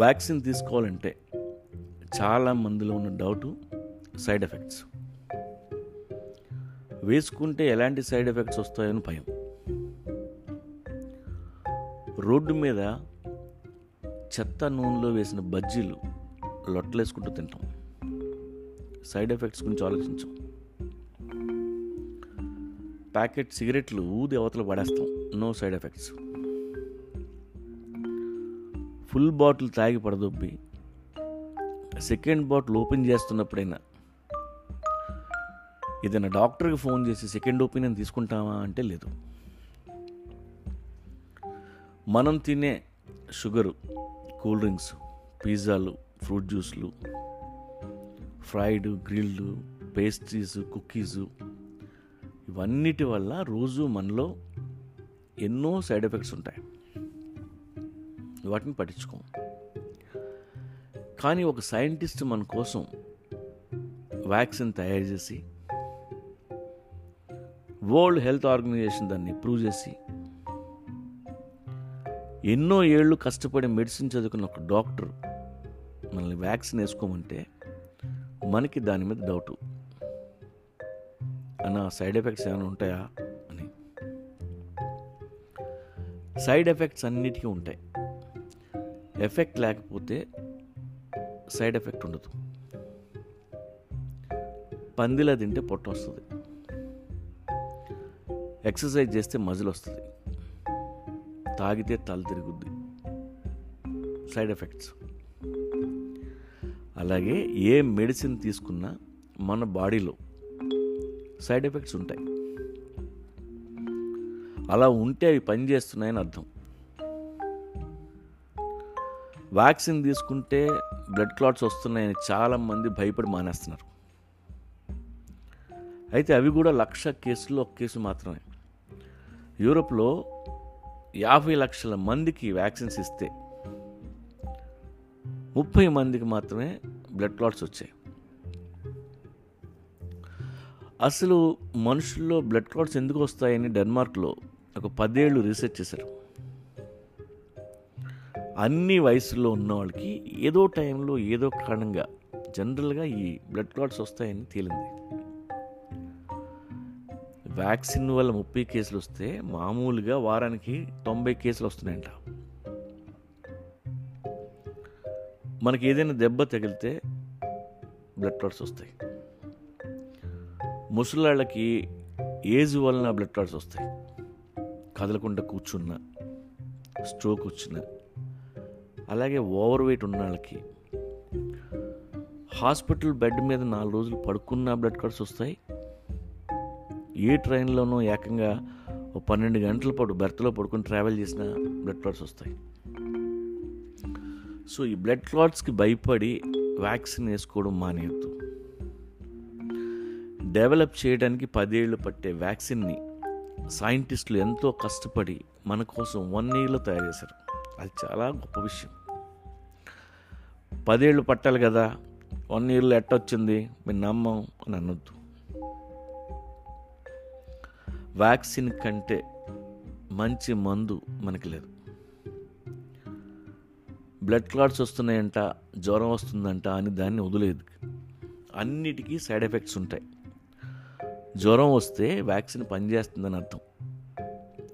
Vaccine తీసుకోవాలంటే చాలా మందిలో ఉన్న డౌటు సైడ్ ఎఫెక్ట్స్. వేసుకుంటే ఎలాంటి సైడ్ ఎఫెక్ట్స్ వస్తాయని భయం. రోడ్డు మీద చెత్త నూనెలో వేసిన బజ్జీలు లొట్టలేసుకుంటూ తింటాం. సైడ్ ఎఫెక్ట్స్ గురించి ఆలోచించాం. ప్యాకెట్ సిగరెట్లు ఊది అవతల పడేస్తాం. No side effects. Full bottle తాగి పడదొబ్బి సెకండ్ బాటిల్ ఓపెన్ చేస్తున్నప్పుడైనా ఏదైనా డాక్టర్కి ఫోన్ చేసి సెకండ్ ఒపీనియన్ తీసుకుంటామా అంటే లేదు. మనం తినే షుగరు కూల్ డ్రింక్స్ పిజ్జాలు ఫ్రూట్ జ్యూస్లు ఫ్రైడ్ గ్రిల్డ్ పేస్ట్రీస్ కుక్కీస్ ఇవన్నిటి వల్ల రోజు మనలో ఎన్నో సైడ్ ఎఫెక్ట్స్ ఉంటాయి. వాటిని పట్టించుకోం కానీ ఒక సైంటిస్ట్ మన కోసం వ్యాక్సిన్ తయారు చేసి వరల్డ్ హెల్త్ ఆర్గనైజేషన్ దాన్ని ప్రూవ్ చేసి ఎన్నో ఏళ్ళు కష్టపడి మెడిసిన్ చదువుకున్న ఒక డాక్టర్ మనల్ని వ్యాక్సిన్ వేసుకోమంటే మనకి దాని మీద డౌటు. అన్న సైడ్ ఎఫెక్ట్స్ ఏమైనా ఉంటాయా అని. సైడ్ ఎఫెక్ట్స్ అన్నిటికీ ఉంటాయి. ఎఫెక్ట్ లేకపోతే సైడ్ ఎఫెక్ట్ ఉండదు. పందిలా తింటే పొట్ట వస్తుంది. ఎక్సర్సైజ్ చేస్తే మజిల్ వస్తుంది. తాగితే తల తిరుగుద్ది. Side effects. అలాగే ఏ మెడిసిన్ తీసుకున్నా మన బాడీలో సైడ్ ఎఫెక్ట్స్ ఉంటాయి. అలా ఉంటే అవి పనిచేస్తున్నాయని అర్థం. వ్యాక్సిన్ తీసుకుంటే బ్లడ్ క్లాట్స్ వస్తున్నాయని చాలామంది భయపడి మానేస్తున్నారు. అయితే అవి కూడా లక్ష కేసుల్లో ఒక కేసు మాత్రమే. యూరోప్లో యాభై లక్షల మందికి వ్యాక్సిన్స్ ఇస్తే ముప్పై మందికి మాత్రమే బ్లడ్ క్లాట్స్ వచ్చాయి. అసలు మనుషుల్లో బ్లడ్ క్లాట్స్ ఎందుకు వస్తాయని డెన్మార్క్లో ఒక పదేళ్ళు రీసెర్చ్ చేశారు. అన్ని వయసులో ఉన్న వాళ్ళకి ఏదో టైంలో ఏదో కారణంగా జనరల్గా ఈ బ్లడ్ క్లాట్స్ వస్తాయని తేలింది. వ్యాక్సిన్ వల్ల ముప్పై కేసులు వస్తే మామూలుగా వారానికి తొంభై కేసులు వస్తున్నాయంట. మనకి ఏదైనా దెబ్బ తగిలితే బ్లడ్ క్లాట్స్ వస్తాయి. ముసలాళ్ళకి ఏజ్ వలన బ్లడ్ క్లాట్స్ వస్తాయి. కదలకుండా కూర్చున్న స్ట్రోక్ వచ్చిన అలాగే ఓవర్ వెయిట్ ఉన్న వాళ్ళకి హాస్పిటల్ బెడ్ మీద నాలుగు రోజులు పడుకున్న బ్లడ్ కార్డ్స్ వస్తాయి. ఏ ట్రైన్లోనూ ఏకంగా ఓ పన్నెండు గంటల పాటు బెర్త్లో పడుకొని ట్రావెల్ చేసిన బ్లడ్ క్లాట్స్ వస్తాయి. సో ఈ బ్లడ్ క్లాట్స్కి భయపడి వ్యాక్సిన్ వేసుకోవడం మానేయద్దు. డెవలప్ చేయడానికి పదేళ్ళు పట్టే వ్యాక్సిన్ని సైంటిస్టులు ఎంతో కష్టపడి మన కోసం వన్ ఇయర్లో తయారు చేశారు. అది చాలా గొప్ప విషయం. పదేళ్ళు పట్టాలి కదా. వన్ ఇయర్లో ఎట్టొచ్చింది? మీరు నమ్మం అని అనొద్దు. వ్యాక్సిన్ కంటే మంచి మందు మనకి లేదు. బ్లడ్ క్లాట్స్ వస్తున్నాయంట జ్వరం వస్తుందంట అని దాన్ని వదిలేదు. అన్నిటికీ సైడ్ ఎఫెక్ట్స్ ఉంటాయి. జ్వరం వస్తే వ్యాక్సిన్ పనిచేస్తుందని అర్థం.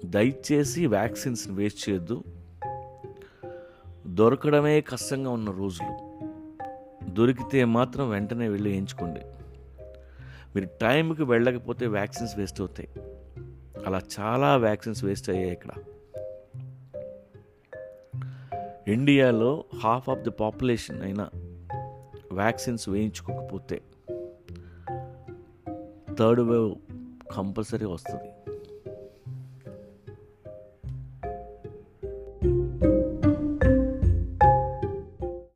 దయచేసి వ్యాక్సిన్స్ని వేస్ట్ చేయొద్దు. దొరకడమే కష్టంగా ఉన్న రోజులు. దొరికితే మాత్రం వెంటనే వెళ్ళి వేయించుకోండి. మీరు టైంకి వెళ్ళకపోతే వ్యాక్సిన్స్ వేస్ట్ అవుతాయి. అలా చాలా వ్యాక్సిన్స్ వేస్ట్ అయ్యాయి ఇక్కడ. ఇండియాలో హాఫ్ ఆఫ్ ది పాపులేషన్ అయినా వ్యాక్సిన్స్ వేయించుకోకపోతే థర్డ్ వేవ్ కంపల్సరీ వస్తుంది.